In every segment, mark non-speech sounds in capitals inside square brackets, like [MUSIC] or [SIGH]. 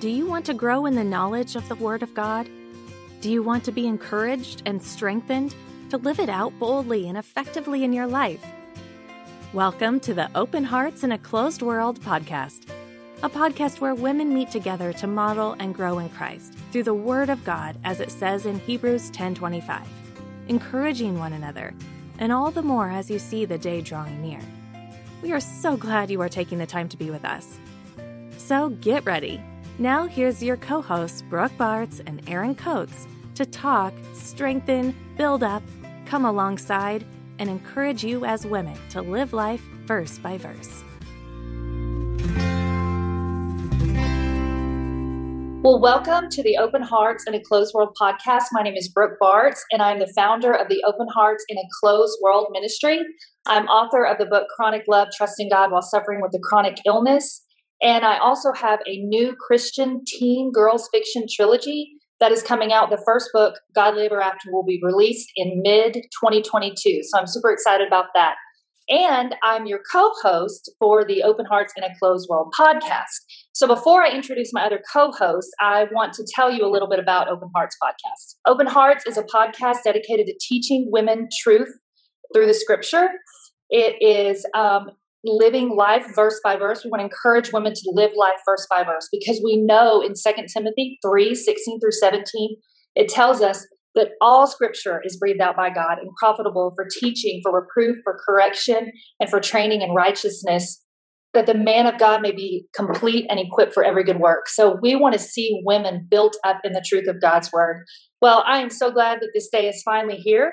Do you want to grow in the knowledge of the Word of God? Do you want to be encouraged and strengthened to live it out boldly and effectively in your life? Welcome to the Open Hearts in a Closed World podcast, a podcast where women meet together to model and grow in Christ through the Word of God as it says in Hebrews 10:25, encouraging one another, and all the more as you see the day drawing near. We are so glad you are taking the time to be with us. So get ready now, here's your co hosts, Brooke Bartz and Erin Coates, to talk, strengthen, build up, come alongside, and encourage you as women to live life verse by verse. Well, welcome to the Open Hearts in a Closed World podcast. My name is Brooke Bartz, and I'm the founder of the Open Hearts in a Closed World ministry. I'm author of the book Chronic Love Trusting God While Suffering with a Chronic Illness. And I also have a new Christian teen girls fiction trilogy that is coming out. The first book, Godly Ever After, will be released in mid 2022. So I'm super excited about that. And I'm your co host for the Open Hearts in a Closed World podcast. So before I introduce my other co hosts, I want to tell you a little bit about Open Hearts podcast. Open Hearts is a podcast dedicated to teaching women truth through the scripture. It is um, living life verse by verse. We want to encourage women to live life verse by verse because we know in 2 Timothy 3 16 through 17, it tells us that all scripture is breathed out by God and profitable for teaching, for reproof, for correction, and for training in righteousness, that the man of God may be complete and equipped for every good work. So we want to see women built up in the truth of God's word. Well, I am so glad that this day is finally here.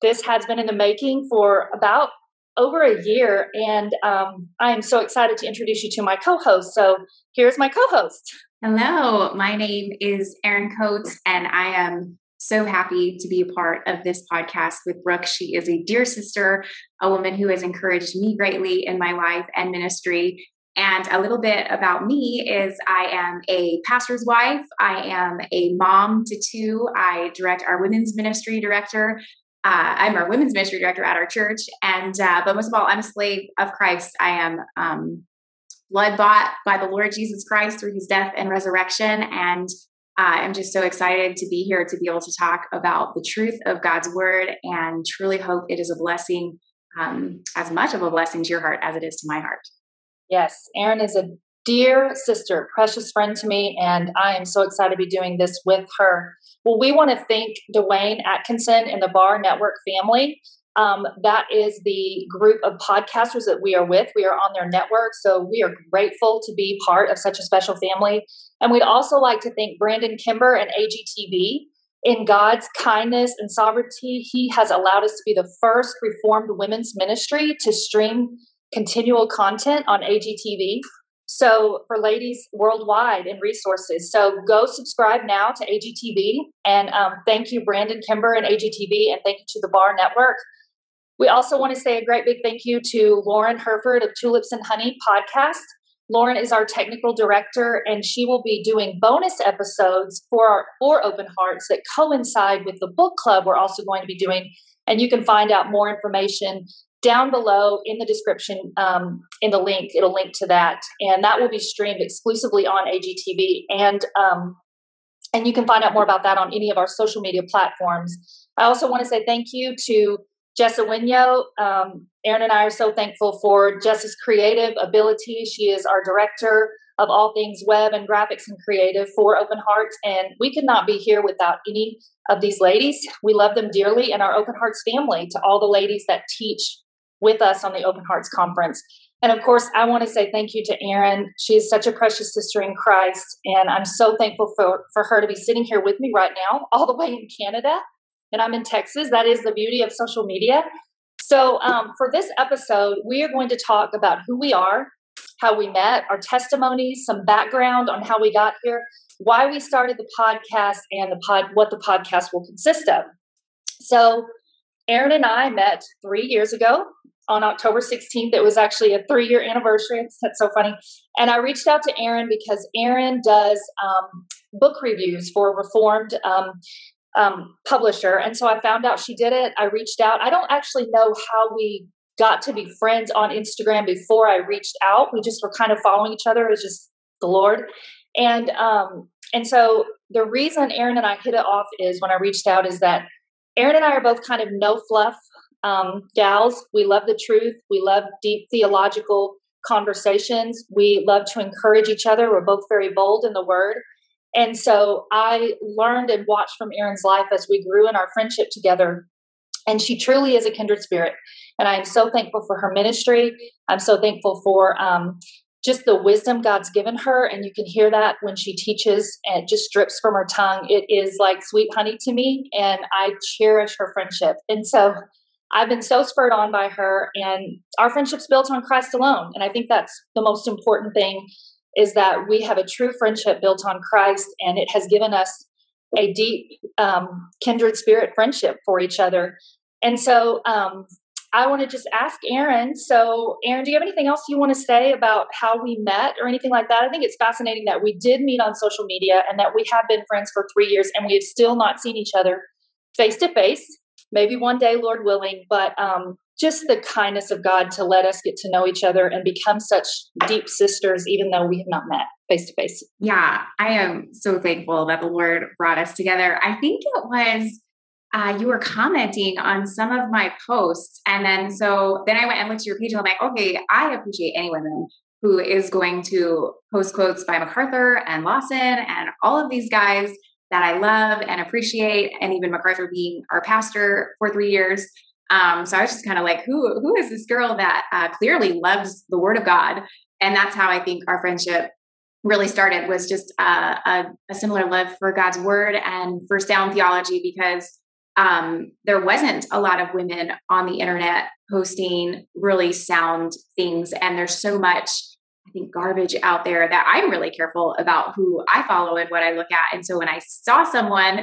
This has been in the making for about over a year, and um, I am so excited to introduce you to my co host. So here's my co host. Hello, my name is Erin Coates, and I am so happy to be a part of this podcast with Brooke. She is a dear sister, a woman who has encouraged me greatly in my life and ministry. And a little bit about me is I am a pastor's wife. I am a mom to two. I direct our women's ministry director uh, I'm our women's ministry director at our church, and uh, but most of all, I'm a slave of Christ. I am um, blood bought by the Lord Jesus Christ through His death and resurrection, and I'm just so excited to be here to be able to talk about the truth of God's word, and truly hope it is a blessing, um, as much of a blessing to your heart as it is to my heart. Yes, Erin is a dear sister, precious friend to me, and I am so excited to be doing this with her. Well, we want to thank Dwayne Atkinson and the Bar Network family. Um, that is the group of podcasters that we are with. We are on their network, so we are grateful to be part of such a special family. And we'd also like to thank Brandon Kimber and AGTV. In God's kindness and sovereignty, He has allowed us to be the first Reformed women's ministry to stream continual content on AGTV. So for ladies worldwide and resources. So go subscribe now to AGTV. And um, thank you, Brandon Kimber and AGTV, and thank you to the Bar Network. We also want to say a great big thank you to Lauren Herford of Tulips and Honey podcast. Lauren is our technical director, and she will be doing bonus episodes for our for Open Hearts that coincide with the book club we're also going to be doing. And you can find out more information down below in the description um, in the link it'll link to that. And that will be streamed exclusively on agtv and um, and you can find out more about that on any of our social media platforms. I also want to say thank you to jessa winyo um, erin and i are so thankful for jessa's creative ability. She is our director of all things web and graphics and creative for open hearts. And we could not be here without any of these ladies. We love them dearly and our open hearts family to all the ladies that teach with us on the Open Hearts Conference. And of course, I want to say thank you to Erin. She is such a precious sister in Christ. And I'm so thankful for, for her to be sitting here with me right now, [LAUGHS] all the way in Canada. And I'm in Texas. That is the beauty of social media. So, um, for this episode, we are going to talk about who we are, how we met, our testimonies, some background on how we got here, why we started the podcast, and the pod, what the podcast will consist of. So, Erin and I met three years ago on October 16th. It was actually a three year anniversary. That's so funny. And I reached out to Erin because Erin does um, book reviews for Reformed um, um, publisher. And so I found out she did it. I reached out. I don't actually know how we got to be friends on Instagram before I reached out. We just were kind of following each other. It was just the Lord. And um, and so the reason Erin and I hit it off is when I reached out is that Erin and I are both kind of no fluff um, gals. We love the truth. We love deep theological conversations. We love to encourage each other. We're both very bold in the word. And so I learned and watched from Erin's life as we grew in our friendship together. And she truly is a kindred spirit. And I am so thankful for her ministry. I'm so thankful for um, just the wisdom God's given her. And you can hear that when she teaches and it just drips from her tongue. It is like sweet honey to me. And I cherish her friendship. And so I've been so spurred on by her. And our friendship's built on Christ alone. And I think that's the most important thing is that we have a true friendship built on Christ. And it has given us a deep um, kindred spirit friendship for each other. And so um, I want to just ask Erin. So, Erin, do you have anything else you want to say about how we met or anything like that? I think it's fascinating that we did meet on social media and that we have been friends for three years and we have still not seen each other face to face. Maybe one day, Lord willing, but um, just the kindness of God to let us get to know each other and become such deep sisters, even though we have not met face to face. Yeah, I am so thankful that the Lord brought us together. I think it was uh, you were commenting on some of my posts. And then so then I went and looked at your page and I'm like, okay, I appreciate any woman who is going to post quotes by MacArthur and Lawson and all of these guys that I love and appreciate, and even MacArthur being our pastor for three years. Um, so I was just kind of like, who who is this girl that uh, clearly loves the Word of God? And that's how I think our friendship really started was just uh, a, a, similar love for God's Word and for sound theology because um, there wasn't a lot of women on the internet posting really sound things. And there's so much, I think, garbage out there that I'm really careful about who I follow and what I look at. And so when I saw someone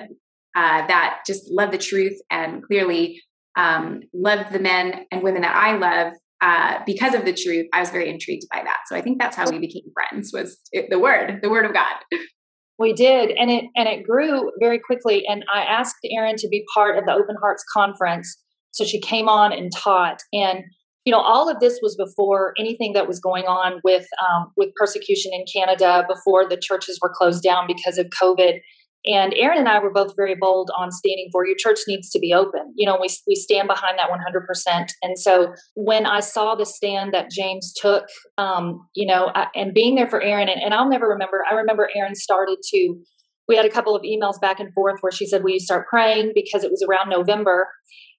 uh, that just loved the truth and clearly um, loved the men and women that I love, uh, because of the truth, I was very intrigued by that. So I think that's how we became friends was the word, the word of God. We did, and it and it grew very quickly. And I asked Erin to be part of the Open Hearts Conference, so she came on and taught. And you know, all of this was before anything that was going on with um, with persecution in Canada, before the churches were closed down because of COVID. And Erin and I were both very bold on standing for your church needs to be open. You know, we, we stand behind that 100%. And so when I saw the stand that James took, um, you know, I, and being there for Erin, and, and I'll never remember, I remember Erin started to, we had a couple of emails back and forth where she said, Will you start praying? Because it was around November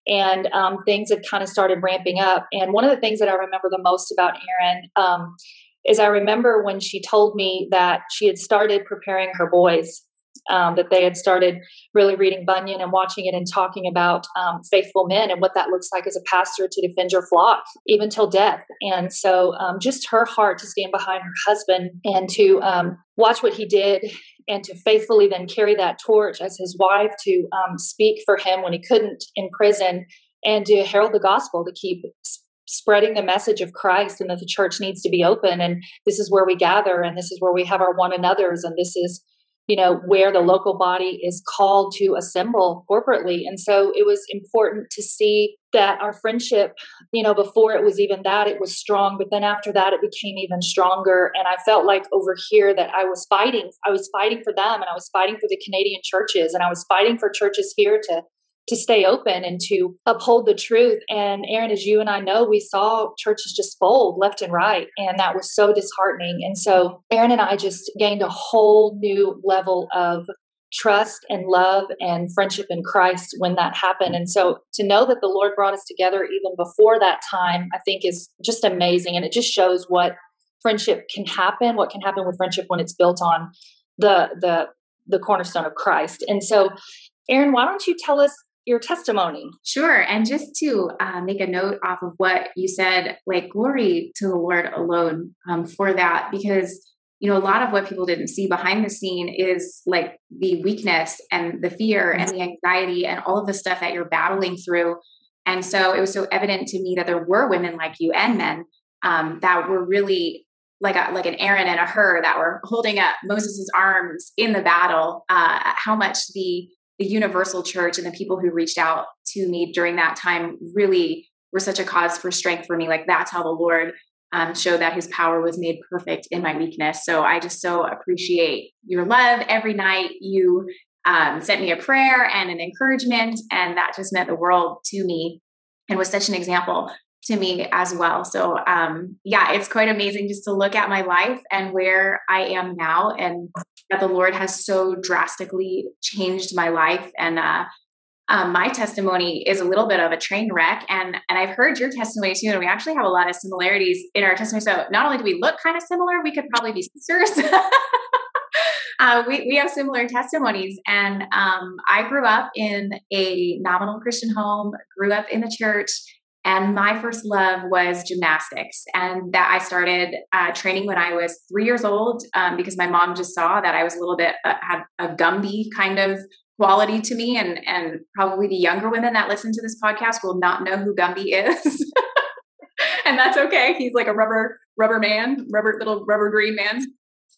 and um, things had kind of started ramping up. And one of the things that I remember the most about Erin um, is I remember when she told me that she had started preparing her boys um, that they had started really reading Bunyan and watching it and talking about um, faithful men and what that looks like as a pastor to defend your flock, even till death. And so, um, just her heart to stand behind her husband and to um, watch what he did and to faithfully then carry that torch as his wife to um, speak for him when he couldn't in prison and to herald the gospel, to keep spreading the message of Christ and that the church needs to be open and this is where we gather and this is where we have our one another's and this is you know where the local body is called to assemble corporately. And so it was important to see that our friendship you know before it was even that it was strong but then after that it became even stronger. And i felt like over here that i was fighting i was fighting for them and i was fighting for the canadian churches and i was fighting for churches here to to stay open and to uphold the truth. And Erin, as you and I know, we saw churches just fold left and right. And that was so disheartening. And so Erin and I just gained a whole new level of trust and love and friendship in Christ when that happened. And so to know that the Lord brought us together even before that time, I think is just amazing. And it just shows what friendship can happen, what can happen with friendship when it's built on the the the cornerstone of Christ. And so Erin, why don't you tell us your testimony. Sure. And just to uh, make a note off of what you said, like glory to the Lord alone um, for that, because you know a lot of what people didn't see behind the scene is like the weakness and the fear and the anxiety and all of the stuff that you're battling through. And so it was so evident to me that there were women like you and men um, that were really like a, like an Aaron and a Hur that were holding up Moses's arms in the battle. Uh, how much the the universal church and the people who reached out to me during that time really were such a cause for strength for me like that's how the lord um, showed that his power was made perfect in my weakness. So I just so appreciate your love every night. You um, sent me a prayer and an encouragement, and that just meant the world to me and was such an example to me as well. So, um, yeah, it's quite amazing just to look at my life and where I am now, and that the Lord has so drastically changed my life. And uh, um, my testimony is a little bit of a train wreck, and and I've heard your testimony too, and we actually have a lot of similarities in our testimony. So not only do we look kind of similar, we could probably be sisters. [LAUGHS] uh, we we have similar testimonies, and um, I grew up in a nominal Christian home, grew up in the church. And my first love was gymnastics. And that I started uh, training when I was three years old um, because my mom just saw that I was a little bit, uh, had a Gumby kind of quality to me and and probably the younger women that listen to this podcast will not know who Gumby is. [LAUGHS] and that's okay. He's like a rubber rubber man, rubber little rubber green man.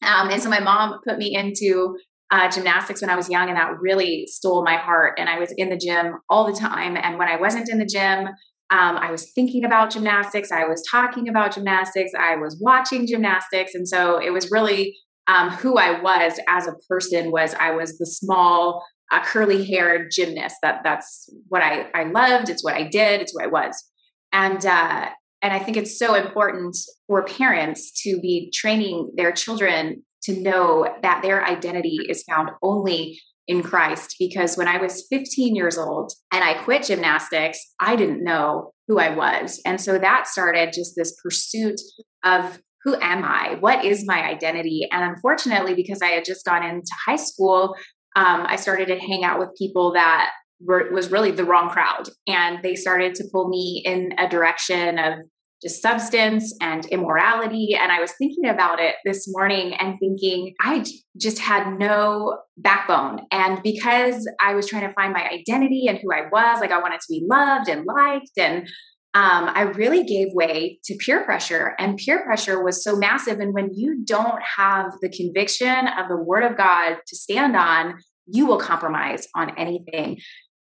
Um, and so my mom put me into uh, gymnastics when I was young, and that really stole my heart. And I was in the gym all the time. And when I wasn't in the gym, um, I was thinking about gymnastics. I was talking about gymnastics. I was watching gymnastics, and so it was really um, who I was as a person. Was I was the small a curly haired gymnast. That that's what I, I loved. It's what I did. It's who I was. And uh, and I think it's so important for parents to be training their children to know that their identity is found only in Christ. Because when I was 15 years old and I quit gymnastics, I didn't know who I was. And so that started just this pursuit of who am I? What is my identity? And unfortunately, because I had just gone into high school, um, I started to hang out with people that were, was really the wrong crowd. And they started to pull me in a direction of just substance and immorality. And I was thinking about it this morning and thinking, I just had no backbone. And because I was trying to find my identity and who I was, like I wanted to be loved and liked and um, I really gave way to peer pressure, and peer pressure was so massive. And when you don't have the conviction of the word of God to stand on, you will compromise on anything.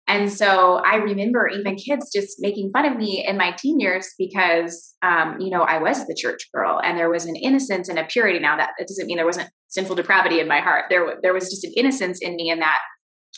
And so I remember even kids just making fun of me in my teen years because, um, you know, I was the church girl and there was an innocence and a purity. Now that it doesn't mean there wasn't sinful depravity in my heart. There, there was just an innocence in me in that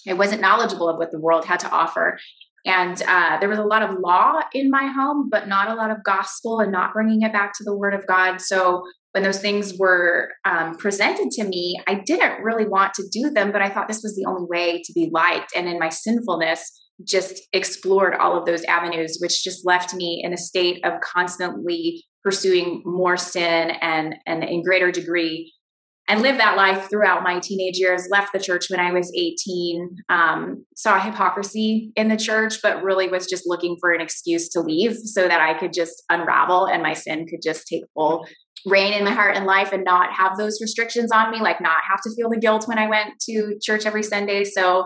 I wasn't knowledgeable of what the world had to offer. And uh, there was a lot of law in my home, but not a lot of gospel and not bringing it back to the word of God. So when those things were um, presented to me, I didn't really want to do them, but I thought this was the only way to be liked. And in my sinfulness, just explored all of those avenues, which just left me in a state of constantly pursuing more sin and, and in greater degree and lived that life throughout my teenage years left the church when i was 18 um, saw hypocrisy in the church but really was just looking for an excuse to leave so that i could just unravel and my sin could just take full reign in my heart and life and not have those restrictions on me like not have to feel the guilt when i went to church every sunday. So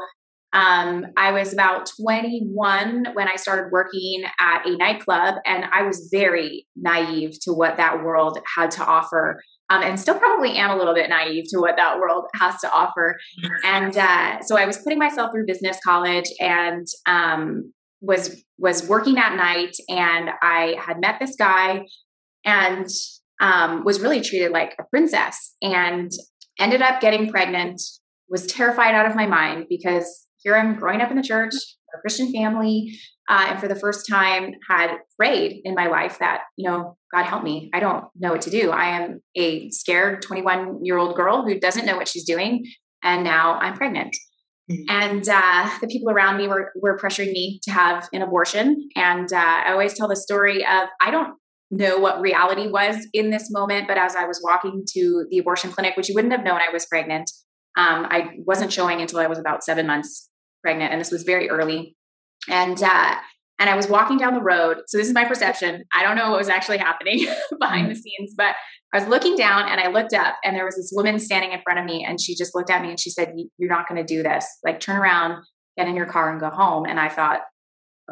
um, I was about 21 when I started working at a nightclub, and I was very naive to what that world had to offer um, and still probably am a little bit naive to what that world has to offer. And uh, so I was putting myself through business college and um, was was working at night, and I had met this guy and um, was really treated like a princess, and ended up getting pregnant. Was terrified out of my mind because here I'm growing up in the church, a Christian family, uh, and for the first time had prayed in my life that you know god help me. I don't know what to do. I am a scared 21 year old girl who doesn't know what she's doing and now i'm pregnant. Mm-hmm. and uh, the people around me were, were pressuring me to have an abortion and uh, i always tell the story of i don't know what reality was in this moment but as i was walking to the abortion clinic which you wouldn't have known i was pregnant um, i wasn't showing until i was about seven months pregnant and this was very early and uh, and I was walking down the road. So this is my perception. I don't know what was actually happening [LAUGHS] behind the mm-hmm. scenes, but I was looking down and I looked up and there was this woman standing in front of me and she just looked at me and she said, "You're not going to do this. Like turn around, get in your car and go home." And I thought,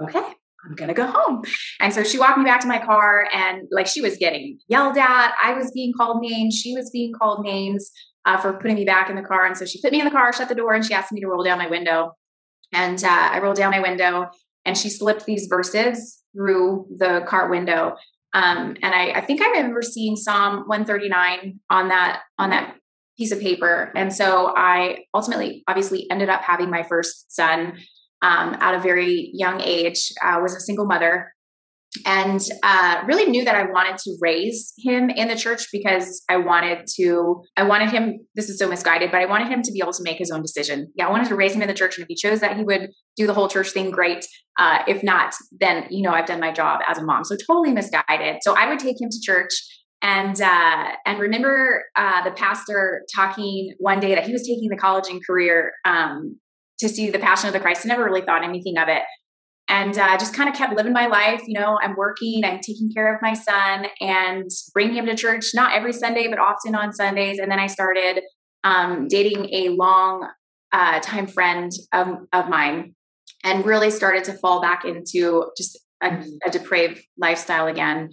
"Okay, I'm going to go home." And so she walked me back to my car and like she was getting yelled at, I was being called names, she was being called names. Uh, for putting me back in the car. And so she put me in the car, shut the door, and she asked me to roll down my window. And uh, I rolled down my window and she slipped these verses through the car window. Um, and I, I think I remember seeing Psalm 139 on that on that piece of paper. And so I ultimately, obviously, ended up having my first son um, at a very young age. I was a single mother and uh, really knew that I wanted to raise him in the church because I wanted to. I wanted him. This is so misguided, but I wanted him to be able to make his own decision. Yeah, I wanted to raise him in the church, and if he chose that, he would do the whole church thing. Great. Uh, if not, then you know I've done my job as a mom. So totally misguided. So I would take him to church and uh, and remember uh, the pastor talking one day that he was taking the college and career um, to see the Passion of the Christ. I never really thought anything of it, and uh, just kind of kept living my life. You know, I'm working, I'm taking care of my son, and bringing him to church not every Sunday, but often on Sundays. And then I started um, dating a long uh, time friend of, of mine, and really started to fall back into just a, a depraved lifestyle again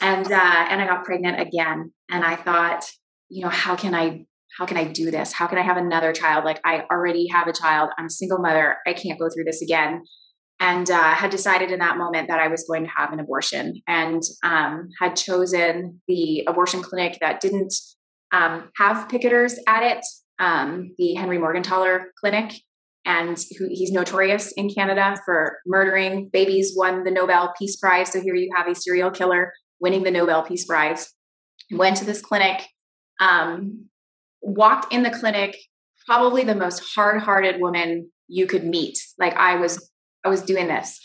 and uh, and I got pregnant again. And I thought, you know, how can I how can I do this? How can I have another child? Like I already have a child. I'm a single mother. I can't go through this again. And uh, had decided in that moment that I was going to have an abortion, and um, had chosen the abortion clinic that didn't um, have picketers at it, um, the Henry Morgentaler Clinic, and who, he's notorious in Canada for murdering babies. Won the Nobel Peace Prize. So here you have a serial killer winning the Nobel Peace Prize. Went to this clinic, um, walked in the clinic, probably the most hard-hearted woman you could meet. Like I was, I was doing this,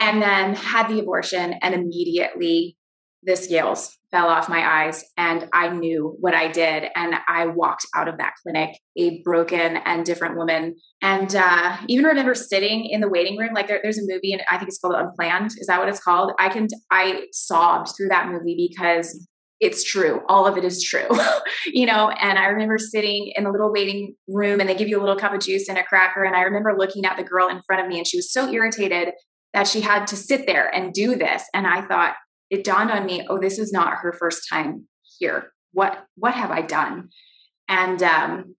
and then had the abortion, and immediately the scales fell off my eyes and I knew what I did. And I walked out of that clinic a broken and different woman. And uh, even remember sitting in the waiting room, like there, there's a movie and I think it's called Unplanned. Is that what it's called? I can, I sobbed through that movie because it's true. All of it is true, [LAUGHS] you know. And I remember sitting in the little waiting room and they give you a little cup of juice and a cracker. And I remember looking at the girl in front of me and she was so irritated that she had to sit there and do this. And I thought, it dawned on me, oh, this is not her first time here. What what have I done? And um,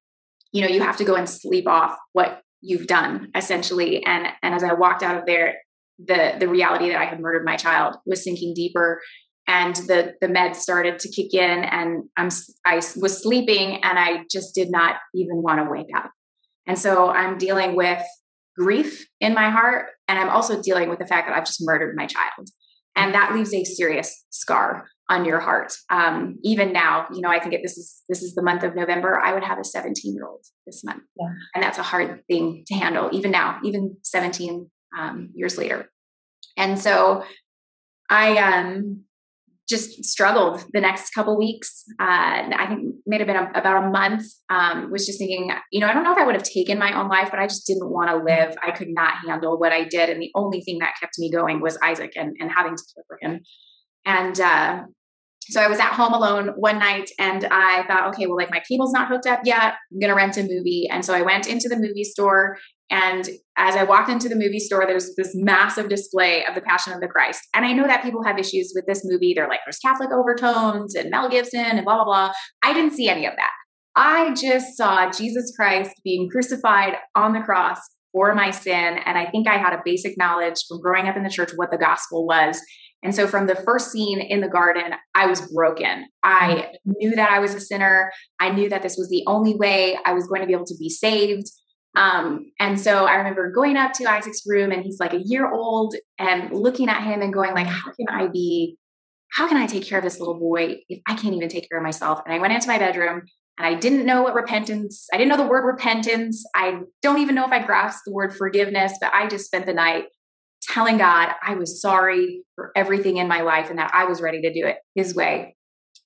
you know, you have to go and sleep off what you've done essentially. And and as I walked out of there, the the reality that I had murdered my child was sinking deeper and the the meds started to kick in and I'm I was sleeping and I just did not even want to wake up. And so I'm dealing with grief in my heart and I'm also dealing with the fact that I've just murdered my child and that leaves a serious scar on your heart. Um, even now, you know, I think it, this is this is the month of November. I would have a 17 year old this month, yeah. and that's a hard thing to handle. Even now, even 17 um, years later, and so I um, just struggled the next couple weeks. Uh, I think may have been a, about a month. Um, was just thinking, you know, I don't know if I would have taken my own life, but I just didn't want to live. I could not handle what I did, and the only thing that kept me going was Isaac and, and having to care for him. And uh, so I was at home alone one night, and I thought, okay, well, like my cable's not hooked up yet. I'm gonna rent a movie, and so I went into the movie store and as I walked into the movie store, there's this massive display of the Passion of the Christ. And I know that people have issues with this movie. They're like, there's Catholic overtones and Mel Gibson and blah, blah, blah. I didn't see any of that. I just saw Jesus Christ being crucified on the cross for my sin. And I think I had a basic knowledge from growing up in the church what the gospel was. And so from the first scene in the garden, I was broken. I knew that I was a sinner. I knew that this was the only way I was going to be able to be saved. Um, and so I remember going up to Isaac's room and he's like a year old and looking at him and going like, how can I be, how can I take care of this little boy if I can't even take care of myself? And I went into my bedroom and I didn't know what repentance, I didn't know the word repentance. I don't even know if I grasped the word forgiveness, but I just spent the night telling God I was sorry for everything in my life and that I was ready to do it his way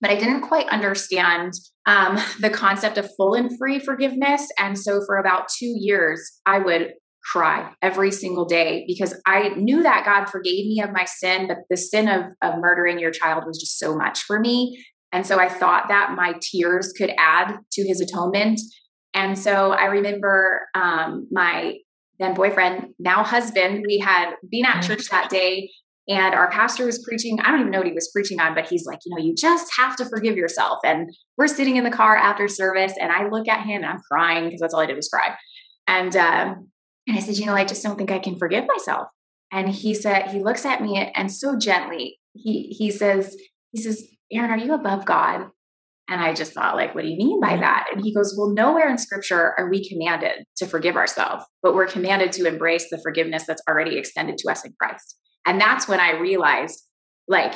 but I didn't quite understand um, the concept of full and free forgiveness. And so for about two years, I would cry every single day because I knew that God forgave me of my sin, but the sin of, of murdering your child was just so much for me. And so I thought that my tears could add to his atonement. And so I remember um, my then boyfriend, now husband, we had been at church that day and our pastor was preaching. I don't even know what he was preaching on, but he's like, you know, you just have to forgive yourself. And we're sitting in the car after service, and I look at him and I'm crying because that's all I did was cry. And um, and I said, you know, I just don't think I can forgive myself. And he said, he looks at me and so gently he he says he says, Erin, are you above God? And I just thought, like, what do you mean by that? And he goes, Well, nowhere in scripture are we commanded to forgive ourselves, but we're commanded to embrace the forgiveness that's already extended to us in Christ. And that's when I realized, like,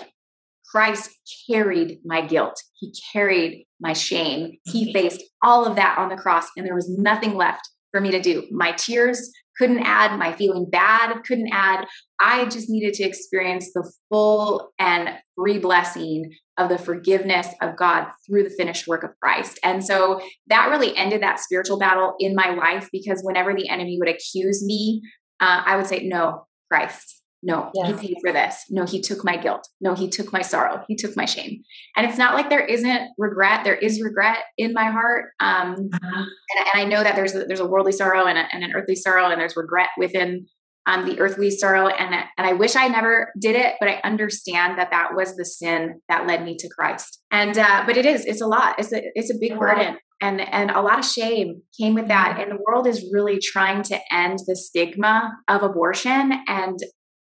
Christ carried my guilt. He carried my shame. He faced all of that on the cross, and there was nothing left for me to do. My tears couldn't add, my feeling bad couldn't add. I just needed to experience the full and free blessing of the forgiveness of God through the finished work of Christ. And so that really ended that spiritual battle in my life because whenever the enemy would accuse me, uh, I would say, No, Christ. No, yes. he paid for this. No, he took my guilt. No, he took my sorrow. He took my shame. And it's not like there isn't regret. There is regret in my heart. Um, uh-huh. and, and, I know that there's a, there's a worldly sorrow and, a, and an earthly sorrow, and there's regret within um, the earthly sorrow. And, and I wish I never did it, but I understand that that was the sin that led me to Christ. And, uh, but it is, it's a lot. It's a, it's a big burden. And, and a lot of shame came with that. And the world is really trying to end the stigma of abortion. And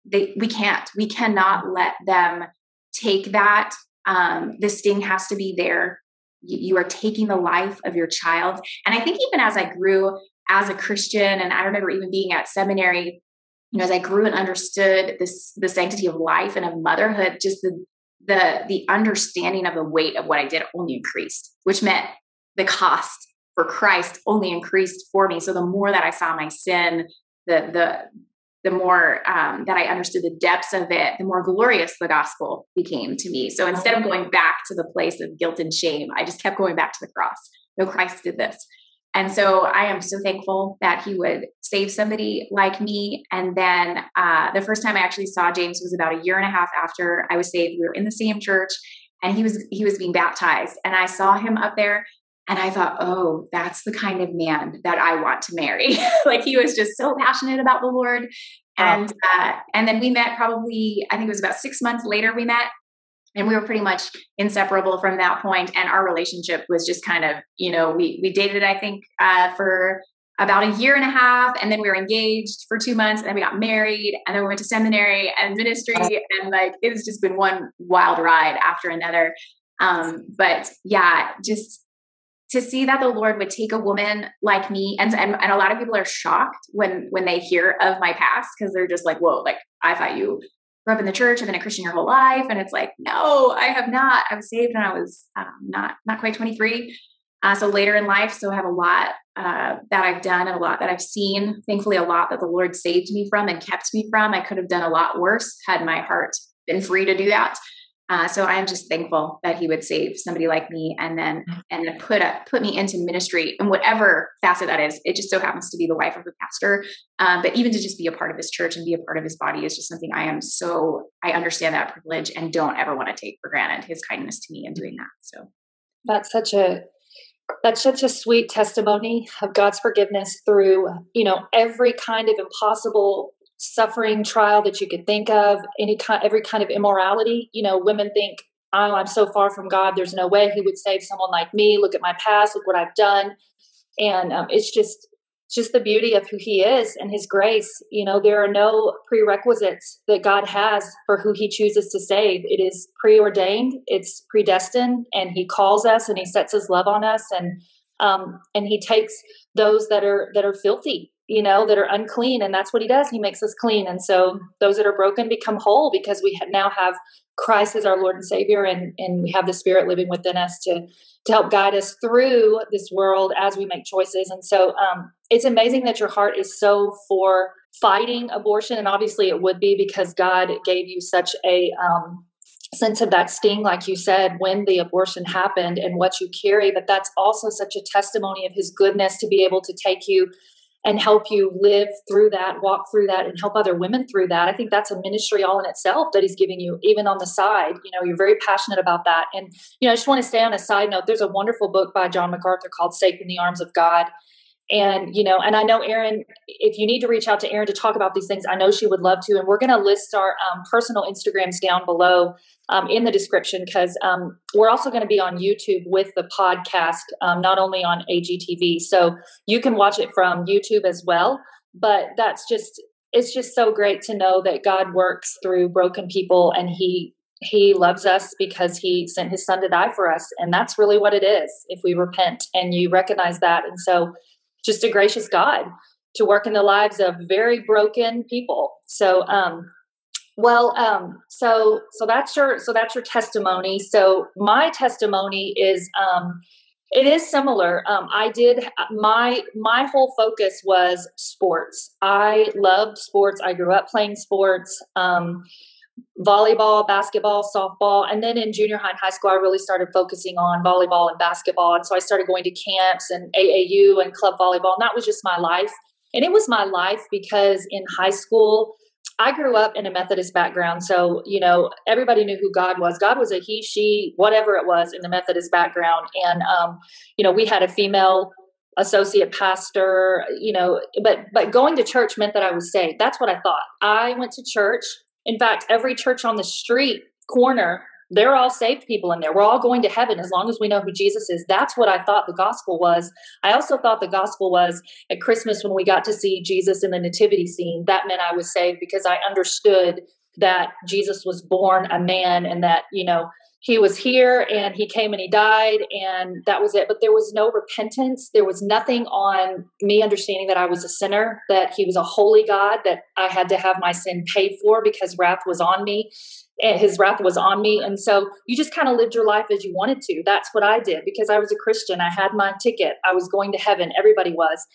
they, we can't, we cannot let them take that. Um, the sting has to be there. You, you are taking the life of your child. And I think even as I grew as a Christian, and I remember even being at seminary, you know, as I grew and understood this the sanctity of life and of motherhood, just the the the understanding of the weight of what I did only increased, which meant the cost for Christ only increased for me. So the more that I saw my sin, the the the more um, that I understood the depths of it, the more glorious the gospel became to me. So instead of going back to the place of guilt and shame, I just kept going back to the cross. No, Christ did this. And so I am so thankful that he would save somebody like me. And then uh, the first time I actually saw James was about a year and a half after I was saved. We were in the same church, and he was he was being baptized, and I saw him up there. And I thought, oh, that's the kind of man that I want to marry. [LAUGHS] like he was just so passionate about the Lord, and uh, and then we met probably I think it was about six months later we met, and we were pretty much inseparable from that point and our relationship was just kind of you know we we dated i think uh, for about a year and a half and then we were engaged for two months and then we got married and then we went to seminary and ministry and like it has just been one wild ride after another. Um, but yeah just to see that the lord would take a woman like me and, and, and a lot of people are shocked when when they hear of my past because they're just like whoa like i thought you grew up in the church, I've been a Christian your whole life. And it's like, no, I have not. I was saved when I was um, not not quite 23. Uh, so later in life, so I have a lot uh, that I've done and a lot that I've seen. Thankfully, a lot that the Lord saved me from and kept me from. I could have done a lot worse had my heart been free to do that. Uh, so I am just thankful that he would save somebody like me and then mm-hmm. and then put a, put me into ministry in whatever facet that is. It just so happens to be the wife of a pastor, um, but even to just be a part of his church and be a part of his body is just something I am so I understand that privilege and don't ever want to take for granted his kindness to me in doing that. So that's such a that's such a sweet testimony of God's forgiveness through you know every kind of impossible suffering trial that you could think of, any kind, every kind of immorality. You know, women think, "Oh, I'm so far from God. There's no way He would save someone like me. Look at my past. Look what I've done." And um, it's just, just the beauty of who He is and His grace. You know, there are no prerequisites that God has for who He chooses to save. It is preordained. It's predestined, and He calls us and He sets His love on us, and um, and He takes those that are that are filthy you know, that are unclean. And that's what he does. He makes us clean. And so those that are broken become whole because we now have Christ as our Lord and Savior, and, and we have the Spirit living within us to, to help guide us through this world as we make choices. And so um, it's amazing that your heart is so for fighting abortion. And obviously it would be because God gave you such a um, sense of that sting, like you said, when the abortion happened and what you carry. But that's also such a testimony of His goodness to be able to take you and help you live through that, walk through that, and help other women through that. I think that's a ministry all in itself that he's giving you, even on the side. You know, you're very passionate about that. And, you know, I just want to say on a side note, there's a wonderful book by John MacArthur called Safe in the Arms of God. And, you know, and I know Erin, if you need to reach out to Erin to talk about these things, I know she would love to. And we're going to list our um, personal Instagrams down below um, in the description because um, we're also going to be on YouTube with the podcast, um, not only on AGTV. So you can watch it from YouTube as well. But that's just, it's just so great to know that God works through broken people and He he loves us because he sent his son to die for us. And that's really what it is if we repent and you recognize that. And so, just a gracious God to work in the lives of very broken people. So, um, well, um, so so that's your so that's your testimony. So my testimony is um, it is similar. Um, I did my my whole focus was sports. I loved sports. I grew up playing sports. Um, volleyball, basketball, softball. And then in junior high and high school, I really started focusing on volleyball and basketball. And so I started going to camps and AAU and club volleyball. And that was just my life. And it was my life because in high school, I grew up in a Methodist background. So, you know, everybody knew who God was. God was a he, she, whatever it was in the Methodist background. And, um, you know, we had a female associate pastor, you know, but, but going to church meant that I was saved. That's what I thought. I went to church. In fact, every church on the street corner they're all saved people in there. We're all going to heaven as long as we know who Jesus is. That's what I thought the gospel was. I also thought the gospel was at Christmas when we got to see Jesus in the nativity scene. That meant I was saved because I understood that Jesus was born a man and that, you know, he was here and he came and he died and that was it but there was no repentance there was nothing on me understanding that i was a sinner that he was a holy god that i had to have my sin paid for because wrath was on me and his wrath was on me. And so you just kind of lived your life as you wanted to. That's what I did because I was a Christian. I had my ticket. I was going to heaven. Everybody was.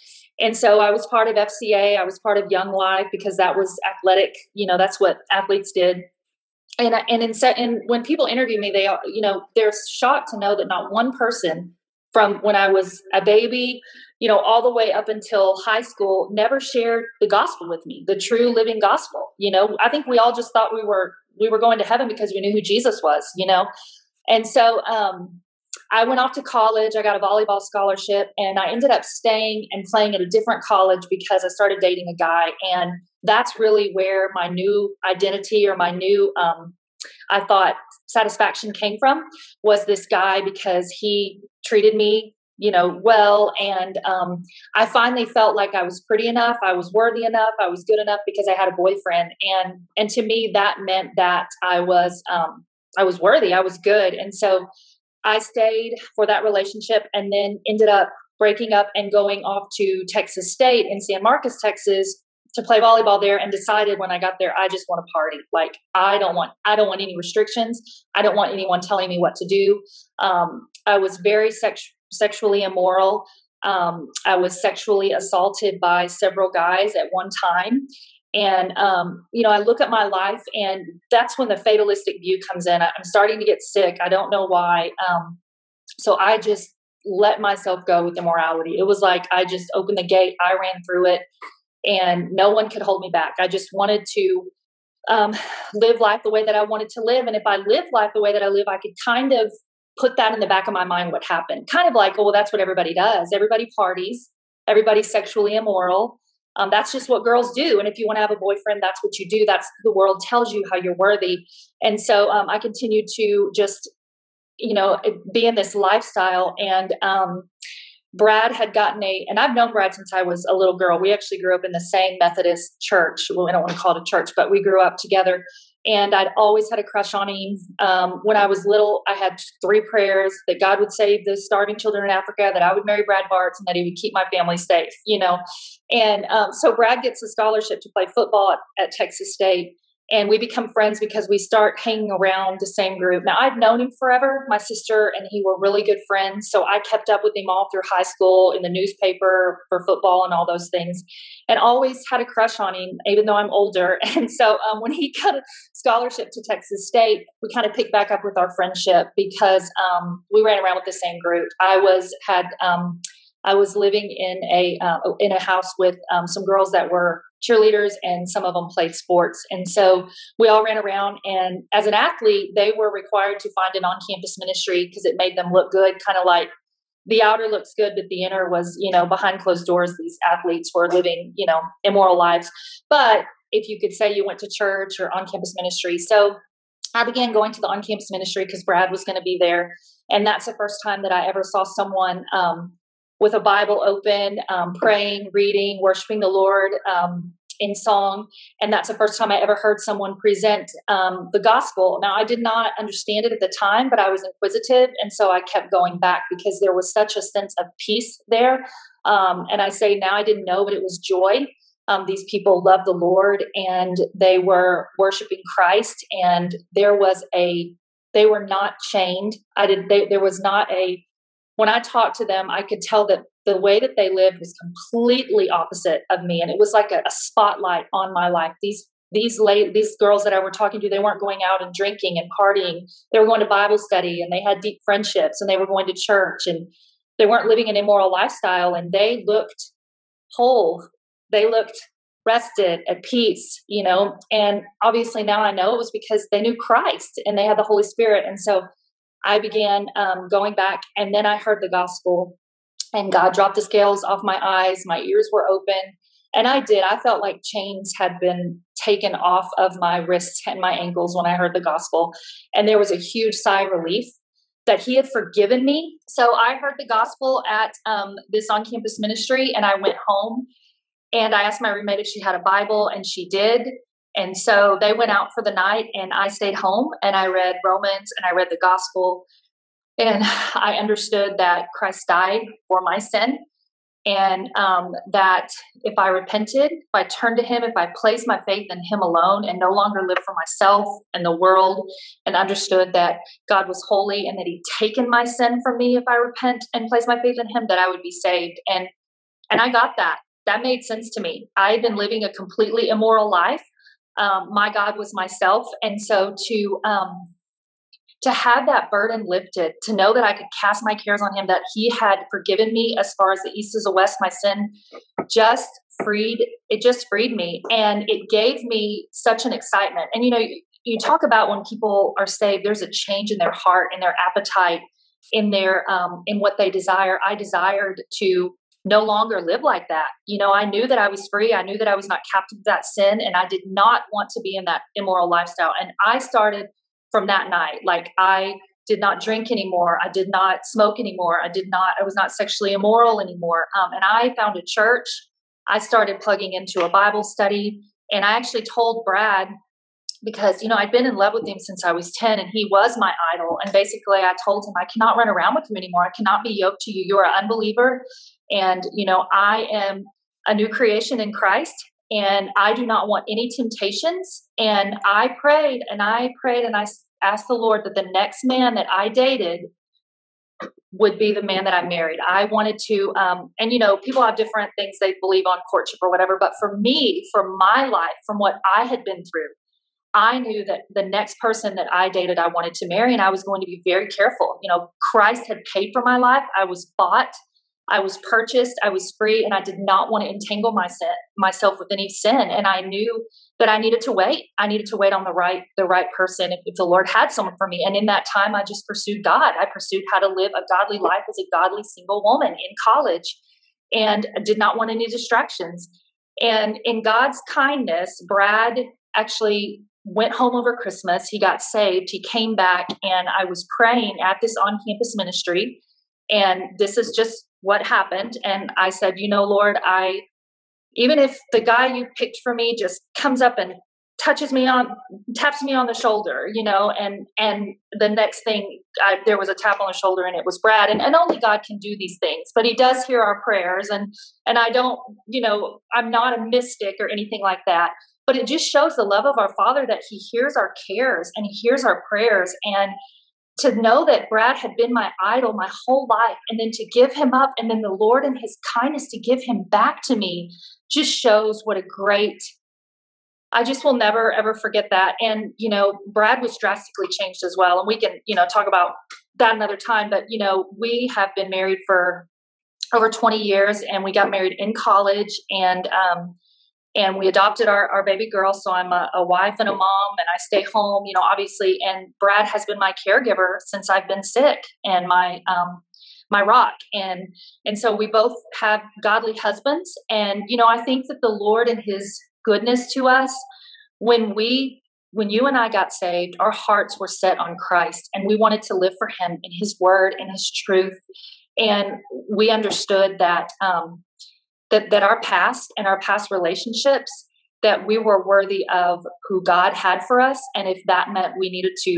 And so I was part of FCA. I was part of Young Life because that was athletic. You know, that's what athletes did. And and in and when people interview me, they are you know they're shocked to know that not one person from when I was a baby, you know, all the way up until high school, never shared the gospel with me, the true living gospel. You know, I think we all just thought we were we were going to heaven because we knew who Jesus was, you know? And so um, I went off to college. I got a volleyball scholarship and I ended up staying and playing at a different college because I started dating a guy. And that's really where my new identity or my new, um, I thought, satisfaction came from was this guy because he treated me you know, well. And um, I finally felt like I was pretty enough, I was worthy enough, I was good enough because I had a boyfriend. And and to me, that meant that I was um, I was worthy, I was good. And so I stayed for that relationship, and then ended up breaking up and going off to Texas State in San Marcos, Texas to play volleyball there and decided when I got there I just want to party. Like I don't want I don't want any restrictions. I don't want anyone telling me what to do. Um, I was very sex- sexually immoral. Um, I was sexually assaulted by several guys at one time. And, um, you know, I look at my life, and that's when the fatalistic view comes in. I'm starting to get sick. I don't know why. Um, so I just let myself go with immorality. It was like I just opened the gate, I ran through it, and no one could hold me back. I just wanted to um, live life the way that I wanted to live. And if I live life the way that I live, I could kind of put that in the back of my mind what happened. Kind of like, oh, well, that's what everybody does. Everybody parties, everybody's sexually immoral. Um, that's just what girls do. And if you want to have a boyfriend, that's what you do. That's the world tells you how you're worthy. And so um, I continued to just, you know, be in this lifestyle. And um, Brad had gotten a, and I've known Brad since I was a little girl. We actually grew up in the same Methodist church. Well, I don't want to call it a church, but we grew up together and I'd always had a crush on him. Um, when I was little, I had three prayers that God would save the starving children in Africa, that I would marry Brad Bartz, and that He would keep my family safe. You know, and um, so Brad gets a scholarship to play football at, at Texas State, and we become friends because we start hanging around the same group. Now I'd known him forever. My sister and he were really good friends, so I kept up with him all through high school in the newspaper for football and all those things, and always had a crush on him, even though I'm older. [LAUGHS] And so um, when he got a scholarship to Texas State, we kind of picked back up with our friendship because um, we ran around with the same group. I was had um, I was living in a uh, in a house with um, some girls that were cheerleaders and some of them played sports. And so we all ran around. And as an athlete, they were required to find an on campus ministry because it made them look good, kind of like the outer looks good, but the inner was, you know, behind closed doors, these athletes were living, you know, immoral lives. But if you could say you went to church or on campus ministry. So I began going to the on campus ministry because Brad was going to be there. And that's the first time that I ever saw someone um, with a Bible open, um, praying, reading, worshiping the Lord. Um, in song. And that's the first time I ever heard someone present um, the gospel. Now, I did not understand it at the time, but I was inquisitive. And so I kept going back because there was such a sense of peace there. Um, and I say now I didn't know, but it was joy. Um, these people loved the Lord and they were worshiping Christ, and there was a they were not chained. I did. They, there was not a when I talked to them, I could tell that the way that they lived was completely opposite of me, and it was like a, a spotlight on my life. These these late these girls that I were talking to, they weren't going out and drinking and partying. They were going to Bible study and they had deep friendships and they were going to church and they weren't living an immoral lifestyle and they looked whole. They looked rested at peace, you know. And obviously now I know it was because they knew Christ and they had the Holy Spirit. And so I began um, going back and then I heard the gospel and God dropped the scales off my eyes. My ears were open. And I did. I felt like chains had been taken off of my wrists and my ankles when I heard the gospel. And there was a huge sigh of relief that He had forgiven me. So I heard the gospel at um, this on campus ministry, and I went home and I asked my roommate if she had a Bible, and she did. And so they went out for the night, and I stayed home and I read Romans and I read the gospel. And [LAUGHS] I understood that Christ died for my sin, and um, that if I repented, if I turned to Him, if I placed my faith in Him alone and no longer lived for myself and the world, and understood that God was holy and that He'd taken my sin from me if I repent and place my faith in Him, that I would be saved. And and I got that. That made sense to me. I had been living a completely immoral life. Um, my God was myself, and so to um, to have that burden lifted, to know that I could cast my cares on him, that he had forgiven me as far as the east is the west, my sin just freed, it just freed me. And it gave me such an excitement. And you know, you, you talk about when people are saved, there's a change in their heart, in their appetite, in their um, in what they desire. I desired to no longer live like that. You know, I knew that I was free. I knew that I was not captive to that sin, and I did not want to be in that immoral lifestyle. And I started from that night. Like I did not drink anymore. I did not smoke anymore. I did not, I was not sexually immoral anymore. Um, and I found a church. I started plugging into a Bible study. And I actually told Brad, because, you know, I'd been in love with him since I was 10 and he was my idol. And basically, I told him, I cannot run around with him anymore. I cannot be yoked to you. You're an unbeliever. And, you know, I am a new creation in Christ and I do not want any temptations. And I prayed and I prayed and I asked the Lord that the next man that I dated would be the man that I married. I wanted to, um, and you know, people have different things they believe on courtship or whatever, but for me, for my life, from what I had been through, I knew that the next person that I dated, I wanted to marry, and I was going to be very careful. You know, Christ had paid for my life, I was bought. I was purchased, I was free, and I did not want to entangle my sin, myself with any sin. And I knew that I needed to wait. I needed to wait on the right the right person if, if the Lord had someone for me. And in that time, I just pursued God. I pursued how to live a godly life as a godly single woman in college, and I did not want any distractions. And in God's kindness, Brad actually went home over Christmas. He got saved. He came back, and I was praying at this on campus ministry. And this is just what happened. And I said, You know, Lord, I, even if the guy you picked for me just comes up and touches me on taps me on the shoulder you know and and the next thing I, there was a tap on the shoulder and it was brad and, and only god can do these things but he does hear our prayers and and i don't you know i'm not a mystic or anything like that but it just shows the love of our father that he hears our cares and he hears our prayers and to know that Brad had been my idol my whole life and then to give him up and then the Lord and his kindness to give him back to me just shows what a great I just will never ever forget that. And you know Brad was drastically changed as well and we can you know talk about that another time but you know we have been married for over 20 years and we got married in college and um and we adopted our, our baby girl. So i'm a, a, wife and a mom and i stay home you know obviously and brad has been my caregiver since i've been sick and my um, my rock. And and so we both have godly husbands and you know i think that the lord and his goodness to us when we when you and i got saved our hearts were set on christ and we wanted to live for him in his word and his truth. And we understood that um, that that our past and our past relationships that we were worthy of who God had for us. And if that meant we needed to,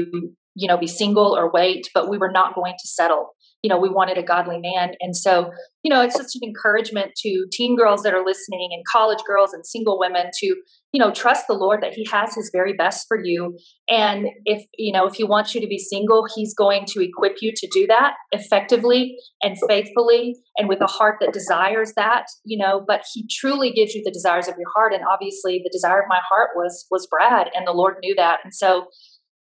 you know, be single or wait, but we were not going to settle. You know, we wanted a godly man. And so, you know, it's such an encouragement to teen girls that are listening and college girls and single women to you know trust the lord that he has his very best for you. And if you know if he wants you to be single he's going to equip you to do that effectively and faithfully and with a heart that desires that you know. But he truly gives you the desires of your heart. And obviously the desire of my heart was was brad and the lord knew that. And so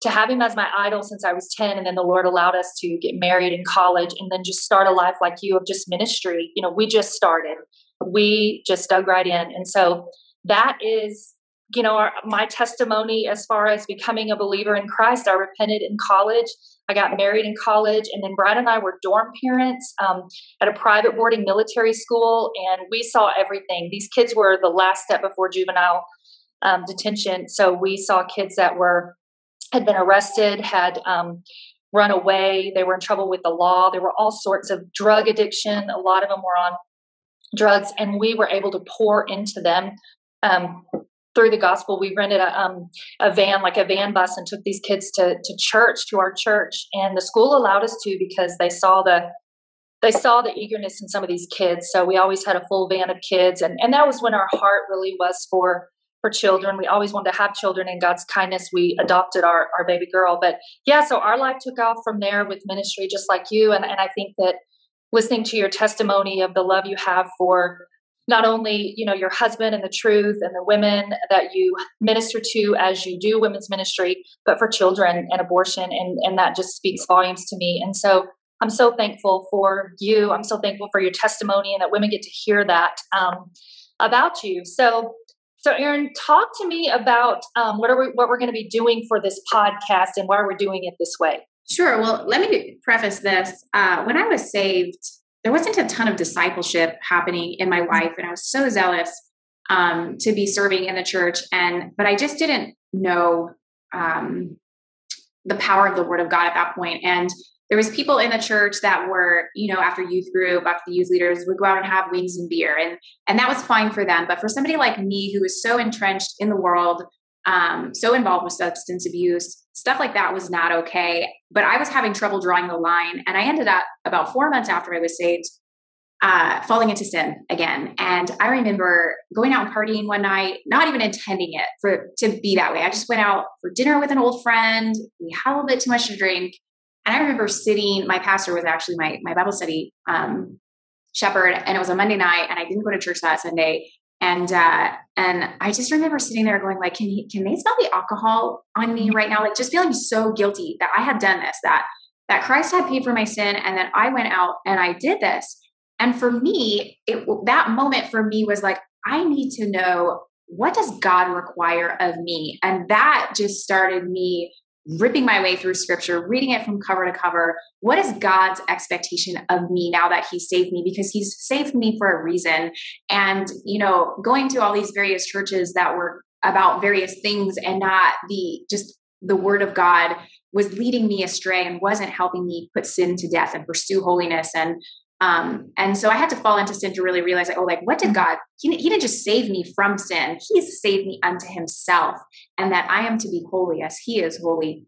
to have him as my idol since I was 10 and then the Lord allowed us to get married in college and then just start a life like you of just ministry. You know, we just started. We just dug right in. And so that is you know, our, my testimony as far as becoming a believer in Christ, I repented in college. I got married in college, and then Brad and I were dorm parents um, at a private boarding military school, and we saw everything. These kids were the last step before juvenile um, detention, so we saw kids that were had been arrested, had um, run away, they were in trouble with the law. There were all sorts of drug addiction. A lot of them were on drugs, and we were able to pour into them um, through the gospel, we rented a, um, a van, like a van bus, and took these kids to to church, to our church, and the school allowed us to because they saw the they saw the eagerness in some of these kids. So we always had a full van of kids, and and that was when our heart really was for for children. We always wanted to have children. In God's kindness, we adopted our our baby girl. But yeah, so our life took off from there with ministry, just like you. And and I think that listening to your testimony of the love you have for not only you know your husband and the truth and the women that you minister to as you do women's ministry but for children and abortion and and that just speaks volumes to me and so i'm so thankful for you i'm so thankful for your testimony and that women get to hear that um, about you so so erin talk to me about um, what are we what we're going to be doing for this podcast and why we're doing it this way? Sure. Well let me preface this. Uh, when i was saved there wasn't a ton of discipleship happening in my life and i was so zealous um, to be serving in the church and but i just didn't know um, the power of the word of god at that point and there was people in the church that were you know after youth group after the youth leaders would go out and have wings and beer and and that was fine for them but for somebody like me who was so entrenched in the world um, so involved with substance abuse stuff like that was not okay. But I was having trouble drawing the line. And I ended up about four months after I was saved, uh, falling into sin again. And I remember going out and partying one night, not even intending it for to be that way. I just went out for dinner with an old friend. We had a little bit too much to drink. And I remember sitting, my pastor was actually my, my Bible study um, shepherd, and it was a Monday night, and I didn't go to church that Sunday and uh, and I just remember sitting there going like, can he, can they smell the alcohol on me right now? Like just feeling so guilty that I had done this, that that Christ had paid for my sin, and that I went out and I did this. And for me, it that moment for me was like, I need to know what does God require of me, and that just started me ripping my way through scripture, reading it from cover to cover. What is God's expectation of me now that He saved me? Because He's saved me for a reason. And, you know, going to all these various churches that were about various things and not the just the word of God was leading me astray and wasn't helping me put sin to death and pursue holiness and um, and so I had to fall into sin to really realize, like, oh, like, what did God? He, he didn't just save me from sin; He's saved me unto Himself, and that I am to be holy as He is holy.